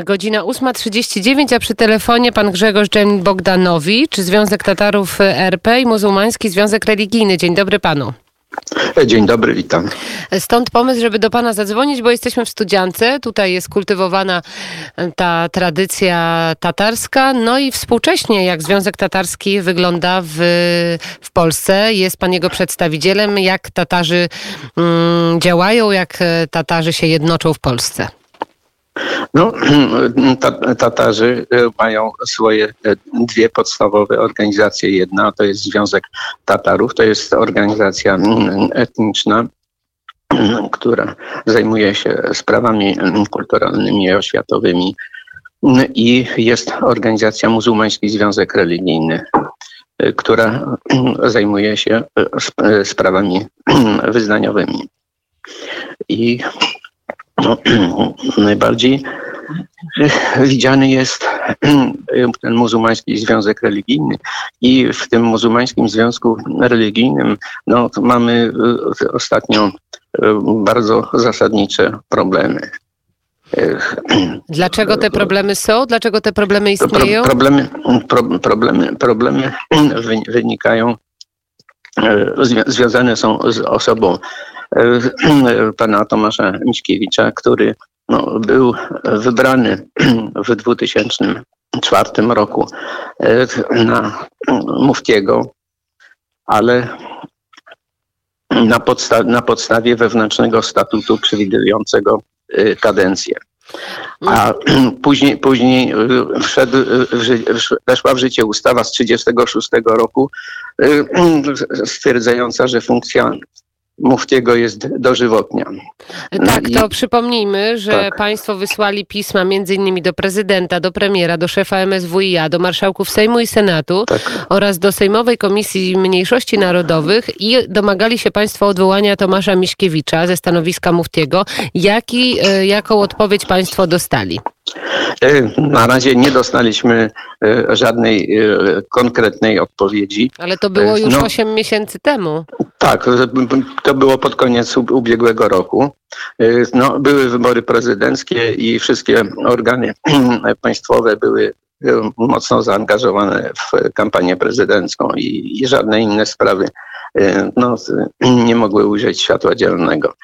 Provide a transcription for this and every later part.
Godzina 8.39, a przy telefonie pan Grzegorz Dżem Bogdanowicz, Związek Tatarów RP i Muzułmański Związek Religijny. Dzień dobry panu. Dzień dobry, witam. Stąd pomysł, żeby do pana zadzwonić, bo jesteśmy w Studziance. Tutaj jest kultywowana ta tradycja tatarska. No i współcześnie, jak Związek Tatarski wygląda w, w Polsce. Jest pan jego przedstawicielem. Jak Tatarzy mm, działają, jak Tatarzy się jednoczą w Polsce? No, Tatarzy e, mają swoje e, dwie podstawowe organizacje. Jedna to jest Związek Tatarów, to jest organizacja mm, etniczna, mm, która zajmuje się sprawami kulturalnymi i oświatowymi. I jest organizacja Muzułmański Związek Religijny, e, która zajmuje się sprawami wyznaniowymi. I najbardziej widziany jest ten muzułmański związek religijny i w tym muzułmańskim związku religijnym no, mamy ostatnio bardzo zasadnicze problemy. Dlaczego te problemy są? Dlaczego te problemy istnieją? Pro, problemy, pro, problemy, problemy wynikają, związane są z osobą pana Tomasza Miśkiewicza, który no, był wybrany w 2004 roku e, na muftiego, ale na, podsta na podstawie wewnętrznego statutu przewidującego e, kadencję. A później, później e, wszedł, weszła w życie ustawa z 1936 roku stwierdzająca, że funkcja Muftiego jest dożywotnia. No tak, i... to przypomnijmy, że tak. państwo wysłali pisma między innymi do prezydenta, do premiera, do szefa MSWiA, do marszałków Sejmu i Senatu tak. oraz do Sejmowej Komisji Mniejszości Narodowych i domagali się państwo odwołania Tomasza Miśkiewicza ze stanowiska Muftiego. Jaki, e, jaką odpowiedź państwo dostali? E, na razie nie dostaliśmy e, żadnej konkretnej odpowiedzi. Ale to było już no, 8 miesięcy temu. Tak, to było pod koniec ubiegłego roku. No, były wybory prezydenckie i wszystkie organy państwowe były mocno zaangażowane w kampanię prezydencką i, i żadne inne sprawy no, nie mogły ujrzeć światła dzielnego.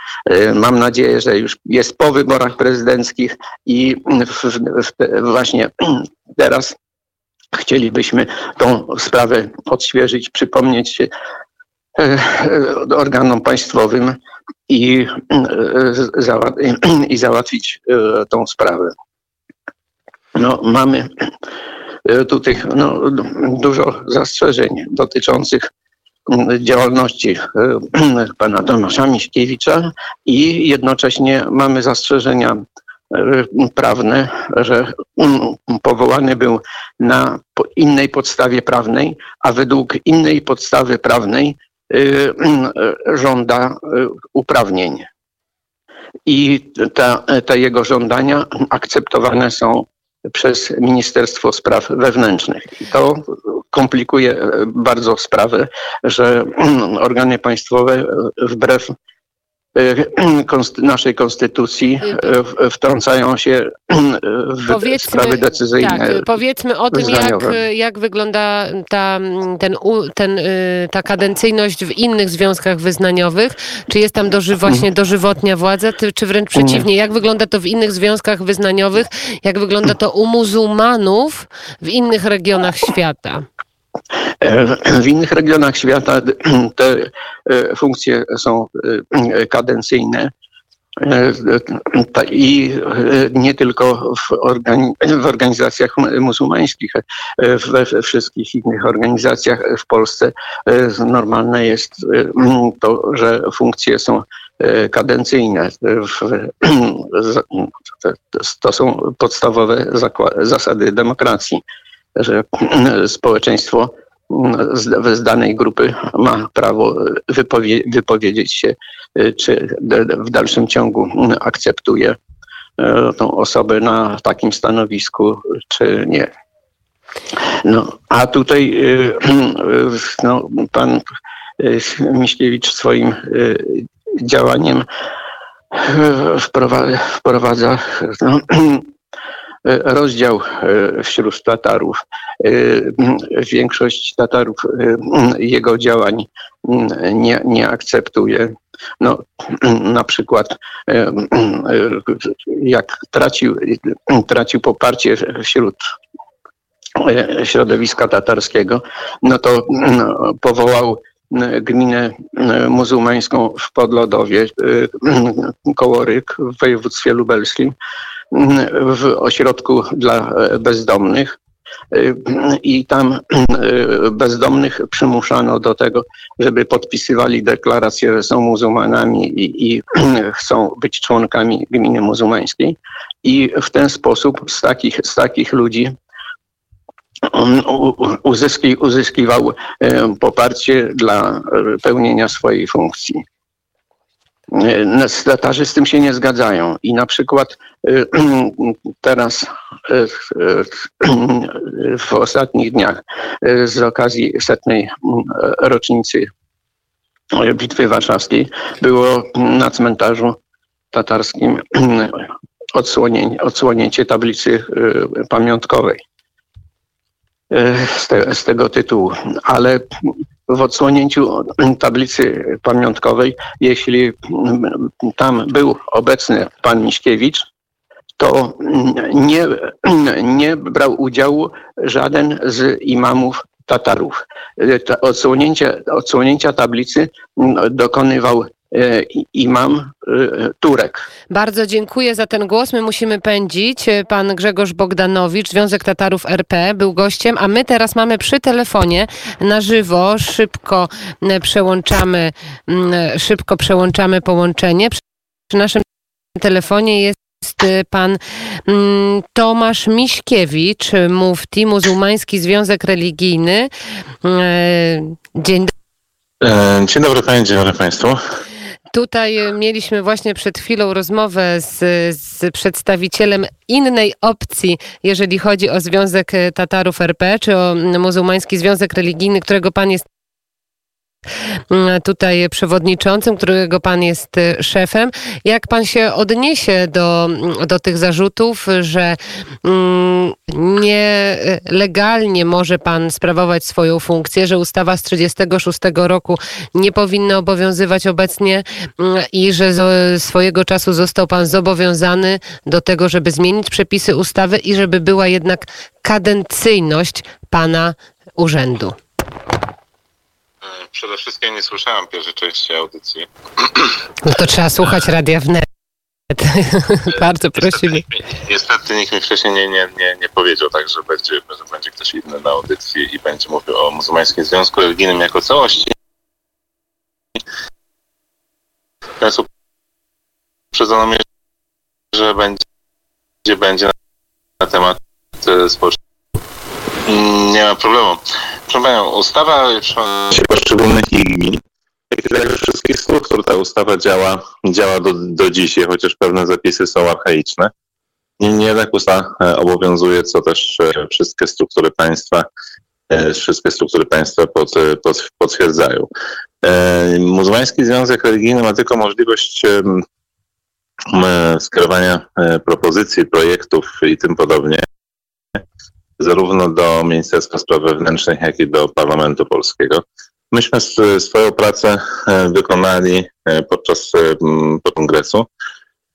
Mam nadzieję, że już jest po wyborach prezydenckich i w, w, właśnie teraz chcielibyśmy tą sprawę odświeżyć, przypomnieć E, organom państwowym i, e, i załatwić e, tą sprawę. No, mamy tutaj no, dużo zastrzeżeń dotyczących działalności pana Tomasza Miśkiewicza i jednocześnie mamy zastrzeżenia prawne, że powołany był na innej podstawie prawnej, a według innej podstawy prawnej Y, żąda y, uprawnień. I ta, te jego żądania akceptowane są przez Ministerstwo Spraw Wewnętrznych. I to komplikuje bardzo sprawę, że organy państwowe wbrew Y, naszej konstytucji y, y, wtrącają się w powiedzmy, sprawy decyzyjne. Tak, powiedzmy o tym, jak, jak wygląda ta, ten, ten, ta kadencyjność w innych związkach wyznaniowych. Czy jest tam doży, właśnie dożywotnia władza, czy wręcz przeciwnie? Jak wygląda to w innych związkach wyznaniowych? Jak wygląda to u muzułmanów w innych regionach świata? W innych regionach świata te e, funkcje są e, kadencyjne. E, I nie tylko w, organi w organizacjach muzułmańskich, we wszystkich innych organizacjach w Polsce normalne jest to, że funkcje są kadencyjne. To są podstawowe zasady demokracji że społeczeństwo z, danej grupy ma prawo wypowie wypowiedzieć się, czy w dalszym ciągu akceptuje e, tą osobę na takim stanowisku, czy nie. No, a tutaj e, no, pan e, Miśkiewicz swoim działaniem wprowadza, wprowadza no, rozdział wśród Tatarów. Większość Tatarów jego działań nie, nie akceptuje. No, na przykład jak tracił, tracił poparcie wśród środowiska tatarskiego, no to no, powołał gminę muzułmańską w Podlodowie, koło Ryk w województwie lubelskim, w ośrodku dla bezdomnych. I tam bezdomnych przymuszano do tego, żeby podpisywali deklarację, że są muzułmanami i, i chcą być członkami gminy muzułmańskiej. I w ten sposób z takich, z takich ludzi uzyski, uzyskiwał e, poparcie dla pełnienia swojej funkcji. E, Tatarzy z tym się nie zgadzają i na przykład e, teraz w ostatnich dniach z okazji setnej rocznicy Bitwy Warszawskiej było na cmentarzu tatarskim odsłonięcie, tablicy pamiątkowej. E, z, te, z, tego tytułu. Ale w odsłonięciu tablicy pamiątkowej, jeśli tam był obecny pan Miśkiewicz, to nie, nie brał udziału żaden z imamów Tatarów. Odsłonięcia, odsłonięcia tablicy dokonywał imam e, Turek. Bardzo dziękuję za ten głos. My musimy pędzić. Pan Grzegorz Bogdanowicz, Związek Tatarów RP, był gościem, a my teraz mamy przy telefonie na żywo. Szybko przełączamy, szybko przełączamy połączenie. Przy naszym telefonie jest pan Tomasz Miśkiewicz, mufti, muzułmański związek religijny. E, dzień dobry. Dzień dobry Panie, dzień dobry Państwu. Tutaj e, mieliśmy właśnie przed chwilą rozmowę z, z, przedstawicielem innej opcji, jeżeli chodzi o Związek Tatarów RP, czy o Muzułmański Związek Religijny, którego pan jest tutaj przewodniczącym, którego pan jest y, szefem. Jak pan się odniesie do, do tych zarzutów, że mm, nielegalnie może pan sprawować swoją funkcję, że ustawa z 36 roku nie powinna obowiązywać obecnie mm, i że z swojego czasu został pan zobowiązany do tego, żeby zmienić przepisy ustawy i żeby była jednak kadencyjność pana urzędu? Przede wszystkim nie słyszałem pierwszej części audycji. No to trzeba słuchać radia wnet. Bardzo prosimy. Niestety, niestety nikt mi wcześniej nie, nie, nie, nie powiedział tak, że będzie, że będzie ktoś inny na audycji i będzie mówił o muzułmańskim związku religijnym jako całości. Więc uprzedzono mnie, że będzie, będzie na temat e, społeczny. Nie ma problemu. Proszę Panią, ustawa poszczególnych gmin, jak wszystkich struktur ta ustawa działa, działa do, do dzisiaj, chociaż pewne zapisy są archaiczne. Niemniej jednak ustawa e, obowiązuje, co też e, wszystkie struktury państwa, e, wszystkie struktury państwa pod, pod, potwierdzają. Muzułmański Związek Religijny ma tylko możliwość skierowania propozycji, projektów i tym podobnie zarówno do Ministerstwa Spraw Wewnętrznych, jak i do Parlamentu Polskiego. Myśmy swoją pracę e, wykonali e, podczas e, kongresu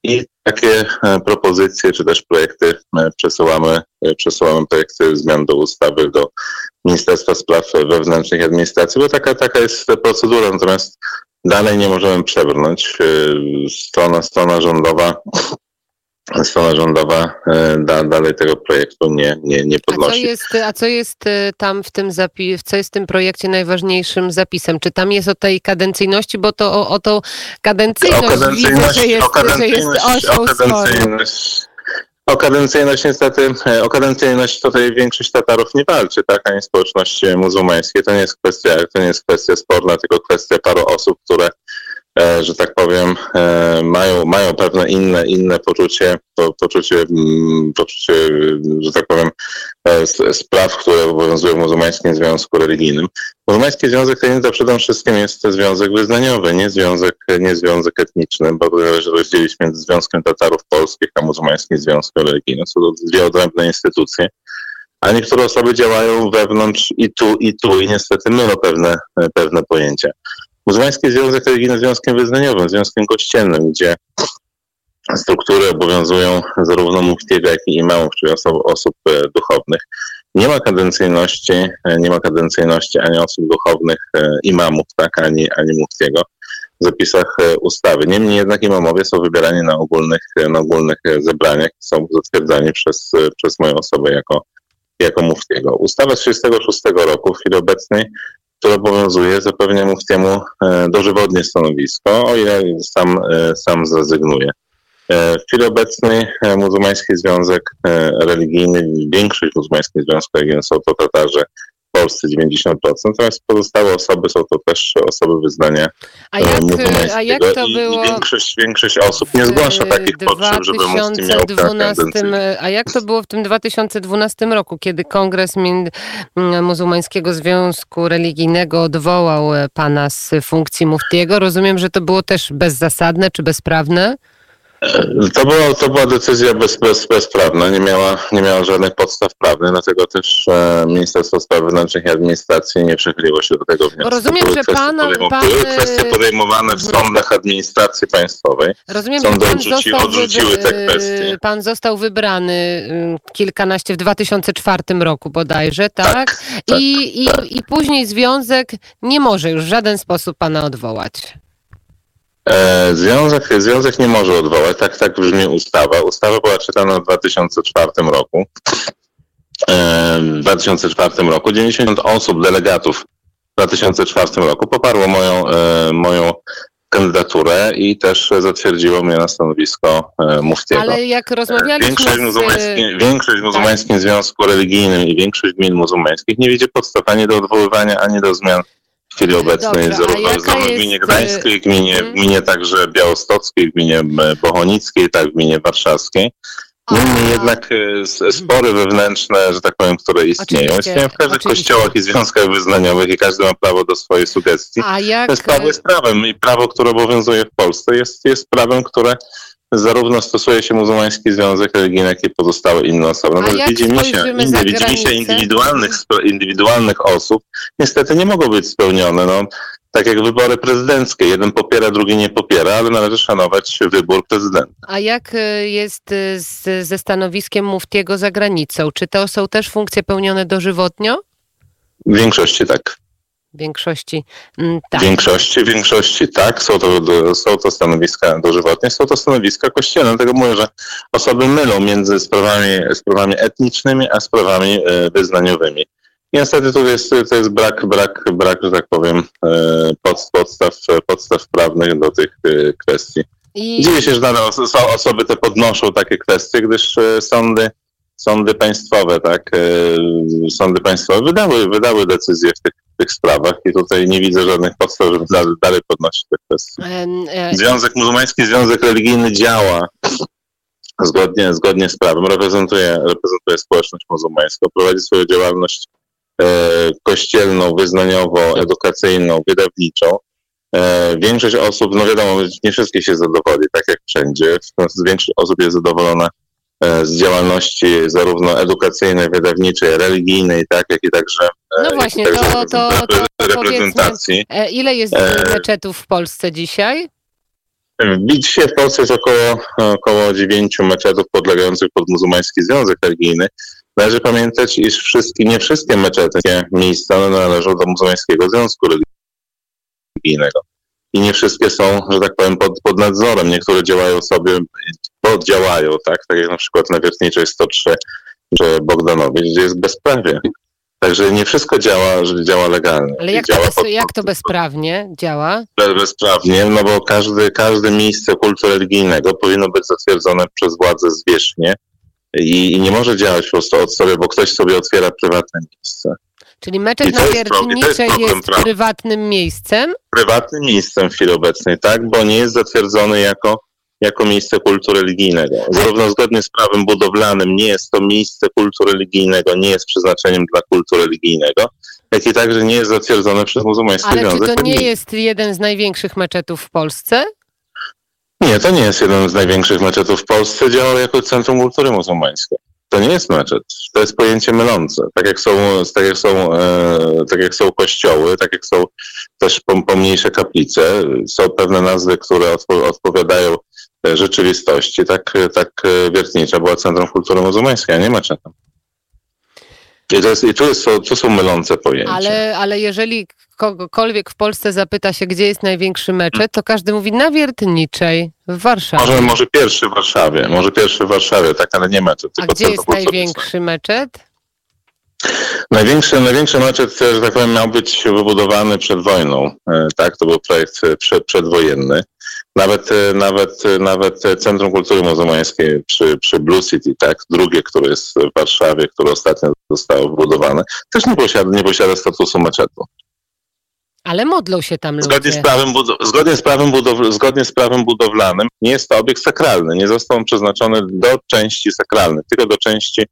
i takie propozycje czy też projekty przesyłamy, przesyłamy projekty zmian do ustawy do Ministerstwa Spraw Wewnętrznych i Administracji, bo taka, taka jest procedura, natomiast dalej nie możemy przebrnąć. Strona, strona rządowa strona rządowa e, da, dalej tego projektu nie, nie, nie podnosi. A co, jest, a co jest e, tam w tym zapi- co jest w tym projekcie najważniejszym zapisem? Czy tam jest o tej kadencyjności, bo to o, o tą kadencyjność, o kadencyjność widzę, że jest, o kadencyjność, że jest o kadencyjność. O kadencyjność niestety, e, o kadencyjność tutaj większość Tatarów nie walczy, tak, ani społeczności muzułmańskiej. To nie jest kwestia, to nie jest kwestia sporna, tylko kwestia paru osób, które że tak powiem, e, mają, mają pewne inne, inne poczucie, poczucie, mm, poczucie, że tak powiem, e, spraw, które obowiązują w muzułmańskim związku religijnym. Muzułmański związek religijny to przede wszystkim jest związek wyznaniowy, nie związek, nie związek etniczny, bo należy rozdzielić między Związkiem Tatarów Polskich a muzułmańskim związkiem religijnym. Są to dwie odrębne instytucje a niektóre osoby działają wewnątrz i tu, i tu i niestety mylą pewne, pewne pojęcia. Muzułmański Związek Religijny Związkiem Wyznaniowym, Związkiem Kościelnym, gdzie struktury obowiązują zarówno muftiego, jak i imamów, czyli osób, osób e, duchownych. Nie ma kadencyjności, e, nie ma kadencyjności ani osób duchownych, e, imamów, tak, ani, ani muftiego w zapisach ustawy. Niemniej jednak imamowie są wybierani na ogólnych, na ogólnych zebraniach są zatwierdzani przez, przez moją osobę jako, jako muftiego. Ustawa z 1936 roku w chwili obecnej który obowiązuje, zapewnia muftiemu e, dożywotnie stanowisko, o ile sam, e, sam zrezygnuje. E, w chwili obecnej muzułmański związek religijny, większość muzułmańskich związków religijnych są to Tatarze Polsce 90%, natomiast pozostałe osoby są to też osoby wyznania a jak, a jak to I, było? I większość, większość osób nie zgłasza takich potrzeb, żeby mufti miał A jak to było w tym 2012 roku, kiedy Kongres Muzułmańskiego Związku Religijnego odwołał pana z funkcji muftiego? Rozumiem, że to było też bezzasadne czy bezprawne? To, było, to była decyzja bez, bez, bezprawna, nie miała, nie miała żadnych podstaw prawnych, dlatego też e, Ministerstwo Spraw Wewnętrznych i Administracji nie przychyliło się do tego wniosku. rozumiem, że pan, podejmow- pan... Były kwestie podejmowane w sądach administracji państwowej. Rozumiem, Sądy że pan odrzuci, został odrzuciły te kwestie. Pan został wybrany y, kilkanaście w 2004 roku bodajże, tak? tak, I, i, tak. I później związek nie może już w żaden sposób pana odwołać. E, związek, związek nie może odwołać, tak, tak brzmi ustawa. Ustawa była czytana w 2004 roku. E, w 2004 roku 90 osób, delegatów w 2004 roku poparło moją, e, moją kandydaturę i też zatwierdziło mnie na stanowisko muftiego. Ale jak rozmawialiśmy większość, z... muzułmańskim, większość w muzułmańskim tak. związku religijnym i większość gmin muzułmańskich nie widzi podstaw ani do odwoływania, ani do zmian w chwili obecnej Dobrze, zarówno w gminie Gdańskiej, gminie, hmm. gminie także białostockiej, gminie bohonickiej, tak w gminie warszawskiej. Niemniej jednak e, spory wewnętrzne, że tak powiem, które istnieją. Oczywiście, istnieją w każdych oczywiście. kościołach i związkach wyznaniowych i każdy ma prawo do swojej sugestii. A jak... To jest prawo jest prawem i prawo, które obowiązuje w Polsce jest, jest prawem, które zarówno stosuje się muzułmański związek religijny, jak i pozostałe inne osoby. No, widzimy się, widzimy się indywidualnych, indywidualnych osób niestety nie mogą być spełnione. No, tak jak wybory prezydenckie. Jeden popiera, drugi nie popiera, ale należy szanować wybór prezydenta. A jak y, jest y, z, ze stanowiskiem muftiego za granicą? Czy to są też funkcje pełnione dożywotnio? W większości tak. Większości mm, tak. Większości, większości tak. Są to, są to stanowiska dożywotnie, są to stanowiska kościelne. Dlatego mówię, że osoby mylą między sprawami, sprawami etnicznymi, a sprawami e, wyznaniowymi. I niestety to jest, to jest brak, brak, brak, że tak powiem, e, podstaw, podstaw prawnych do tych e, kwestii. I... Dziwię się, że dane osoby te podnoszą takie kwestie, gdyż sądy sądy państwowe, tak, sądy państwowe wydały, wydały decyzje w tych tych sprawach i tutaj nie widzę żadnych podstaw, żeby dalej podnosić te kwestie. E, Związek Muzułmański, Związek Religijny działa zgodnie, zgodnie z prawem, reprezentuje, reprezentuje społeczność muzułmańską, prowadzi swoją działalność e, kościelną, wyznaniową, edukacyjną, wydawniczą. E, większość osób, no wiadomo, nie wszystkie się zadowoli, tak jak wszędzie. Większość osób jest zadowolona z działalności zarówno edukacyjnej, wydawniczej, religijnej, tak, jak i także e, No właśnie, także to, to, to, reprezentacji. E, ile jest meczetów w Polsce dzisiaj? Dzisiaj w Polsce jest około, około 9 meczetów podlegających pod muzułmański związek religijny. Należy pamiętać, iż wszystkie, nie wszystkie meczety, miejsca należą do muzułmańskiego związku religijnego i nie wszystkie są, że tak powiem, pod, pod nadzorem. Niektóre działają sobie, poddziałają, tak? Tak jak na przykład na Wiertniczej 103 czy Bogdanowie, gdzie jest bezprawie. Także nie wszystko działa, że działa legalnie. Ale jak, to, bez, pod, jak to bezprawnie działa? Bezprawnie, no bo każdy, każde miejsce kultu religijnego powinno być zatwierdzone przez władze zwierzchnie i, i nie może działać po prostu od sobie, bo ktoś sobie otwiera prywatne miejsce. Czyli meczet na Wiertniczej jest, jest prywatnym miejscem? Prywatnym miejscem w chwili obecnej, tak, bo nie jest zatwierdzony jako, jako miejsce kultu religijnego. Zarówno zgodnie z prawem budowlanym nie jest to miejsce kultu religijnego, nie jest przeznaczeniem dla kultu religijnego, jak i także nie jest zatwierdzone przez muzułmański Ale Związek czy to nie jest jeden z największych meczetów w Polsce? Nie, to nie jest jeden z największych meczetów w Polsce. Działał jako Centrum Kultury Muzułmańskiej. To nie jest meczet. To jest pojęcie mylące. Tak jak są, tak jak są, e, tak jak są kościoły, tak jak są też pomniejsze kaplice, są pewne nazwy, które odpo odpowiadają rzeczywistości. Tak, tak e, Wiertnicza była Centrum Kultury Muzułmańskiej, a nie meczetem. I, to jest, i tu, jest, są mylące pojęcia. Ale, ale jeżeli kogokolwiek w Polsce zapyta się, gdzie jest największy meczet, to każdy mówi na Wiertniczej, w Warszawie. Może, może pierwszy w Warszawie, może pierwszy w Warszawie, tak, ale nie meczet. A gdzie jest największy meczet? Największy, największy meczet, że tak powiem, miał być wybudowany przed wojną. E, tak, to był projekt przed, przedwojenny. Nawet, e, nawet, e, nawet Centrum Kultury Muzułmańskiej przy, przy Blue City, tak, drugie, które jest w Warszawie, które ostatnio zostało wybudowane, też nie posiada, nie posiada statusu meczetu. Ale modlą się tam ludzie. Zgodnie z prawem, zgodnie z prawem, budow, zgodnie z prawem budowlanym nie jest to obiekt sakralny. Nie został on przeznaczony do części sakralnej, tylko do części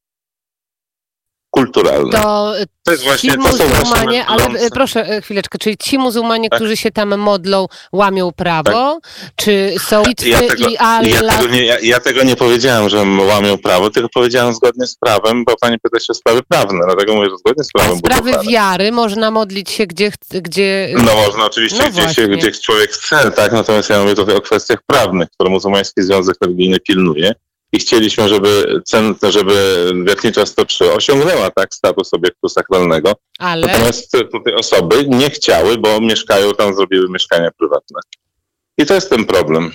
kulturalne. To, to jest właśnie, ci muzułmanie, ale e, proszę e, chwileczkę, czyli ci muzułmanie, tak? którzy się tam modlą, łamią prawo? Tak. Czy są bitwy ja tego, i Allah... Ja tego, nie, ja, ja tego nie powiedziałem, że łamią prawo, tylko powiedziałem zgodnie z prawem, bo pani pyta się o sprawy prawne, dlatego mówię, że zgodnie z prawem. A sprawy wiary można modlić się gdzie... gdzie... No można oczywiście, no gdzie, się, gdzie człowiek chce, tak, natomiast ja mówię tutaj o kwestiach prawnych, które Muzułmański Związek Religijny pilnuje i chcieliśmy, żeby, cen, żeby Wiertnicza 103 osiągnęła tak status obiektu sakralnego. Ale... Natomiast tutaj osoby nie chciały, bo mieszkają tam, zrobiły mieszkania prywatne. I to jest ten problem.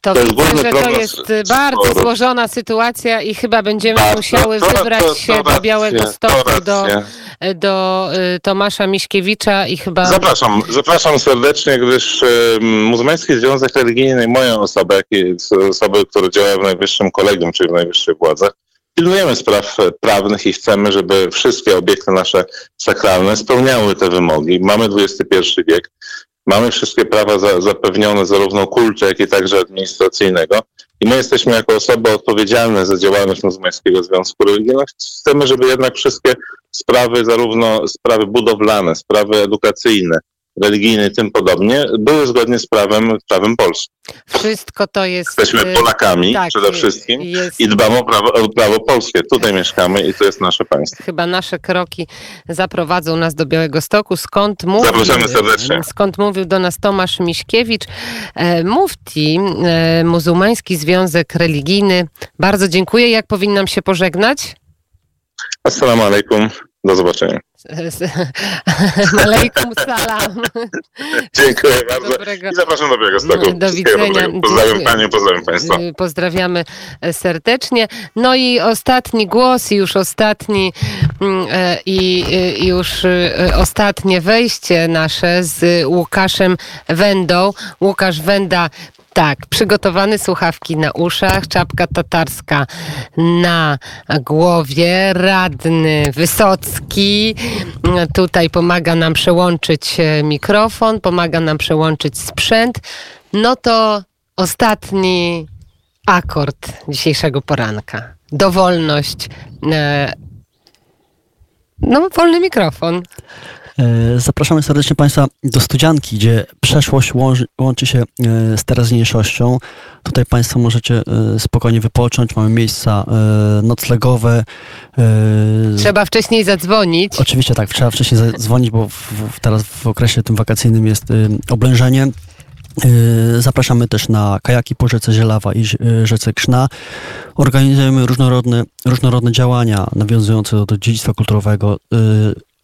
To, to widzę, że to jest bardzo sporu. złożona sytuacja i chyba będziemy bardzo, musiały to, wybrać to, się do Białego Stoku, do, do y, Tomasza Miśkiewicza i chyba... Zapraszam, zapraszam serdecznie, gdyż y, Muzułmański Związek Religijny, moją osobę, jak i osoby, które działają w najwyższym kolegium, czyli w najwyższych władzach, pilnujemy spraw prawnych i chcemy, żeby wszystkie obiekty nasze sakralne spełniały te wymogi. Mamy XXI wiek. Mamy wszystkie prawa za, zapewnione zarówno kultu, jak i także administracyjnego. I my jesteśmy jako osoby odpowiedzialne za działalność Muzułmańskiego Związku Religijnego. Chcemy, żeby jednak wszystkie sprawy, zarówno sprawy budowlane, sprawy edukacyjne, religijne i tym podobnie, były zgodnie z prawem, prawem polskim. Wszystko to jest... Jesteśmy y, Polakami tak, przede wszystkim jest... i dbamy o prawo, o prawo polskie. Tutaj mieszkamy i to jest nasze państwo. Chyba nasze kroki zaprowadzą nas do Białego Stoku, skąd mówił, Zapraszamy serdecznie. Skąd mówił do nas Tomasz Miśkiewicz, e, mufti, e, muzułmański związek religijny. Bardzo dziękuję. Jak powinnam się pożegnać? Assalamu alaikum. Do zobaczenia. Malejkum salam. Dziękuję bardzo. Dobrego. I zapraszam do Białegostoku. Do widzenia. Pozdrawiam Panią, pozdrawiam Państwa. Pozdrawiamy e, serdecznie. No i ostatni głos, i już ostatni mm, e, i już e, ostatnie wejście nasze z Łukaszem Wendą. Łukasz Wenda tak, przygotowany słuchawki na uszach, czapka tatarska na głowie, radny Wysocki. Tutaj pomaga nam przełączyć e, mikrofon, pomaga nam przełączyć sprzęt. No to ostatni akord dzisiejszego poranka. Dowolność. E, no, wolny mikrofon. E, zapraszamy serdecznie Państwa do Studzianki, gdzie przeszłość łączy, łączy się e, z teraźniejszością. Tutaj Państwo możecie e, spokojnie wypocząć. Mamy miejsca noclegowe. Trzeba wcześniej zadzwonić. Oczywiście tak, trzeba wcześniej zadzwonić, bo w, teraz w okresie tym wakacyjnym jest oblężenie. Zapraszamy też na kajaki po rzece Zielawa i rzece Krzna. Organizujemy różnorodne, różnorodne działania nawiązujące do dziedzictwa kulturowego.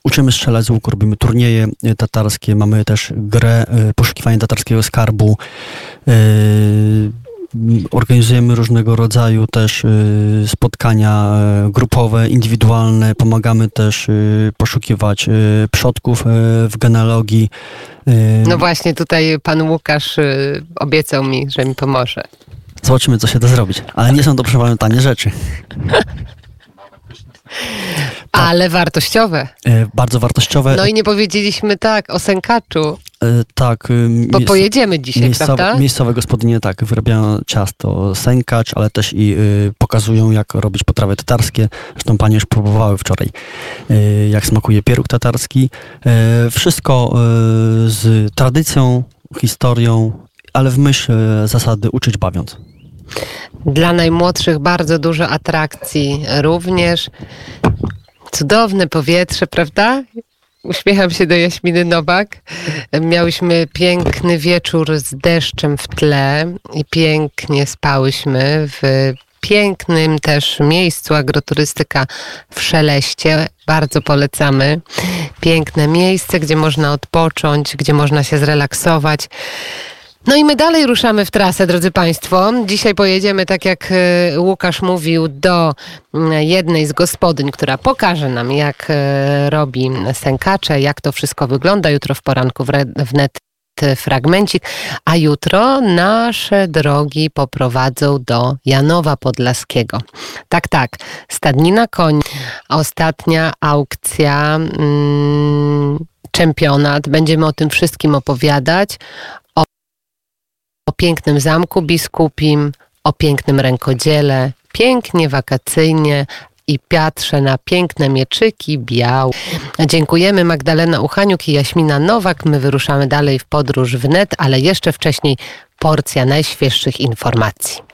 Uczymy strzelać z łuku, robimy turnieje e, tatarskie, mamy też grę e, poszukiwania tatarskiego skarbu. E, organizujemy różnego rodzaju też spotkania grupowe, indywidualne. Pomagamy też poszukiwać przodków w genealogii. No właśnie, tutaj pan Łukasz obiecał mi, że mi pomoże. Zobaczymy, co się da zrobić. Ale nie są to, proszę tanie rzeczy. Ale wartościowe. Bardzo wartościowe. No i nie powiedzieliśmy tak o sękaczu. Tak. Bo pojedziemy dzisiaj, miejscowe, prawda? Miejscowe gospodynie tak, wyrabiają ciasto sękacz, ale też i y, pokazują, jak robić potrawy tatarskie. Zresztą panie już próbowały wczoraj, y, jak smakuje pieróg tatarski. Y, wszystko z tradycją, historią, ale w myśl zasady uczyć bawiąc. Dla najmłodszych bardzo dużo atrakcji również. Cudowne powietrze, prawda? Uśmiecham się do Jaśminy Nowak. Miałyśmy piękny wieczór z deszczem w tle i pięknie spałyśmy w pięknym też miejscu agroturystyka w Szeleście. Bardzo polecamy. Piękne miejsce, gdzie można odpocząć, gdzie można się zrelaksować. No i my dalej ruszamy w trasę, drodzy Państwo. Dzisiaj pojedziemy, tak jak e, Łukasz mówił, do jednej z gospodyń, która pokaże nam, jak e, robi sękacze, jak to wszystko wygląda. Jutro w poranku wnet fragmencik, a jutro nasze drogi poprowadzą do Janowa Podlaskiego. Tak, tak, stadnina koni, ostatnia aukcja, mm, czempionat, będziemy o tym wszystkim opowiadać pięknym zamku biskupim, o pięknym rękodziele, pięknie wakacyjnie i patrzę na piękne mieczyki biał. Dziękujemy Magdalena Uchaniuk i Jaśmina Nowak. My wyruszamy dalej w podróż w net, ale jeszcze wcześniej porcja najświeższych informacji.